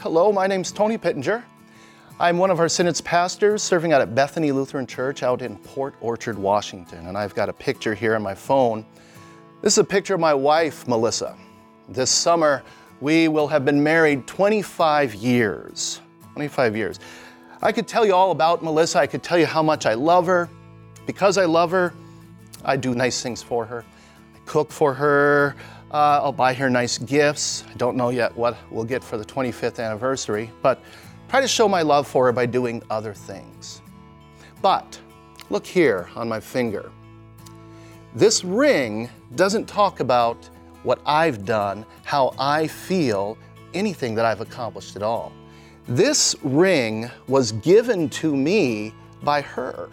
Hello, my name's Tony Pittenger. I'm one of our Synods pastors serving out at Bethany Lutheran Church out in Port Orchard, Washington, and I've got a picture here on my phone. This is a picture of my wife, Melissa. This summer, we will have been married 25 years. 25 years. I could tell you all about Melissa. I could tell you how much I love her. Because I love her, I do nice things for her. Cook for her. Uh, I'll buy her nice gifts. I don't know yet what we'll get for the 25th anniversary, but try to show my love for her by doing other things. But look here on my finger. This ring doesn't talk about what I've done, how I feel, anything that I've accomplished at all. This ring was given to me by her.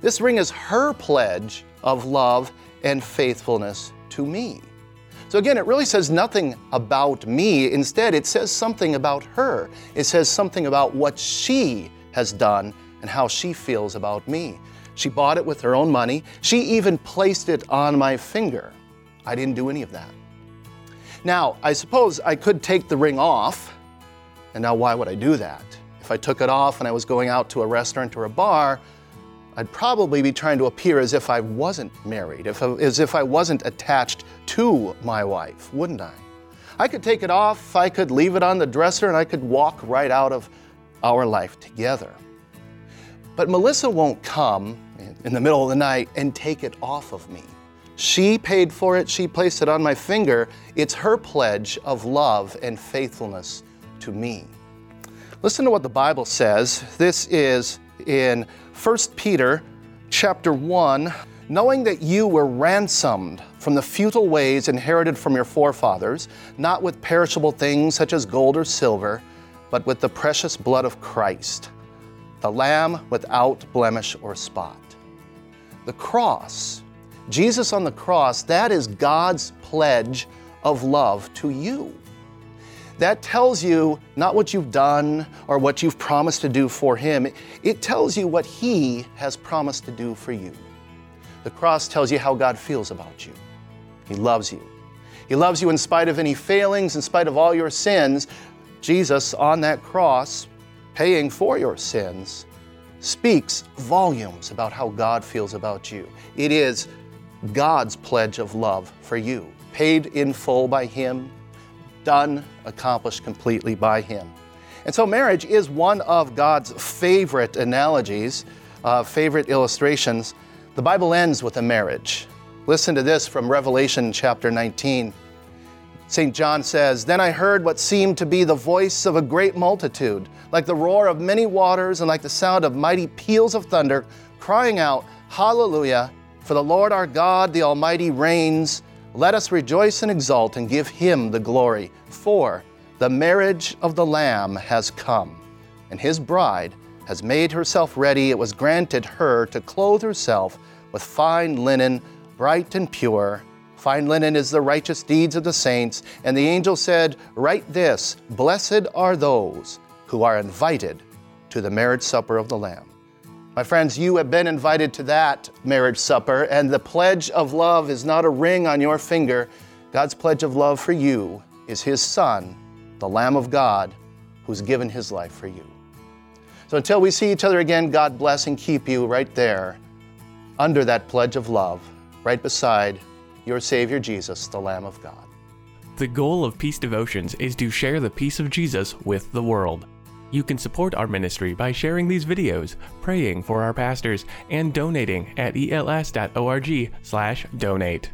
This ring is her pledge of love and faithfulness to me. So again, it really says nothing about me. Instead, it says something about her. It says something about what she has done and how she feels about me. She bought it with her own money. She even placed it on my finger. I didn't do any of that. Now, I suppose I could take the ring off. And now, why would I do that? If I took it off and I was going out to a restaurant or a bar, I'd probably be trying to appear as if I wasn't married, if, as if I wasn't attached to my wife, wouldn't I? I could take it off, I could leave it on the dresser, and I could walk right out of our life together. But Melissa won't come in the middle of the night and take it off of me. She paid for it, she placed it on my finger. It's her pledge of love and faithfulness to me. Listen to what the Bible says. This is in 1 Peter chapter 1, knowing that you were ransomed from the futile ways inherited from your forefathers, not with perishable things such as gold or silver, but with the precious blood of Christ, the Lamb without blemish or spot. The cross, Jesus on the cross, that is God's pledge of love to you. That tells you not what you've done or what you've promised to do for Him, it tells you what He has promised to do for you. The cross tells you how God feels about you. He loves you. He loves you in spite of any failings, in spite of all your sins. Jesus on that cross, paying for your sins, speaks volumes about how God feels about you. It is God's pledge of love for you, paid in full by Him done, accomplished completely by Him. And so, marriage is one of God's favorite analogies, uh, favorite illustrations. The Bible ends with a marriage. Listen to this from Revelation chapter 19. St. John says, Then I heard what seemed to be the voice of a great multitude, like the roar of many waters and like the sound of mighty peals of thunder, crying out, Hallelujah! For the Lord our God, the Almighty, reigns. Let us rejoice and exult and give him the glory. For the marriage of the Lamb has come, and his bride has made herself ready. It was granted her to clothe herself with fine linen, bright and pure. Fine linen is the righteous deeds of the saints. And the angel said, Write this Blessed are those who are invited to the marriage supper of the Lamb. My friends, you have been invited to that marriage supper, and the pledge of love is not a ring on your finger. God's pledge of love for you is His Son, the Lamb of God, who's given His life for you. So until we see each other again, God bless and keep you right there under that pledge of love, right beside your Savior Jesus, the Lamb of God. The goal of Peace Devotions is to share the peace of Jesus with the world. You can support our ministry by sharing these videos, praying for our pastors, and donating at els.org/donate.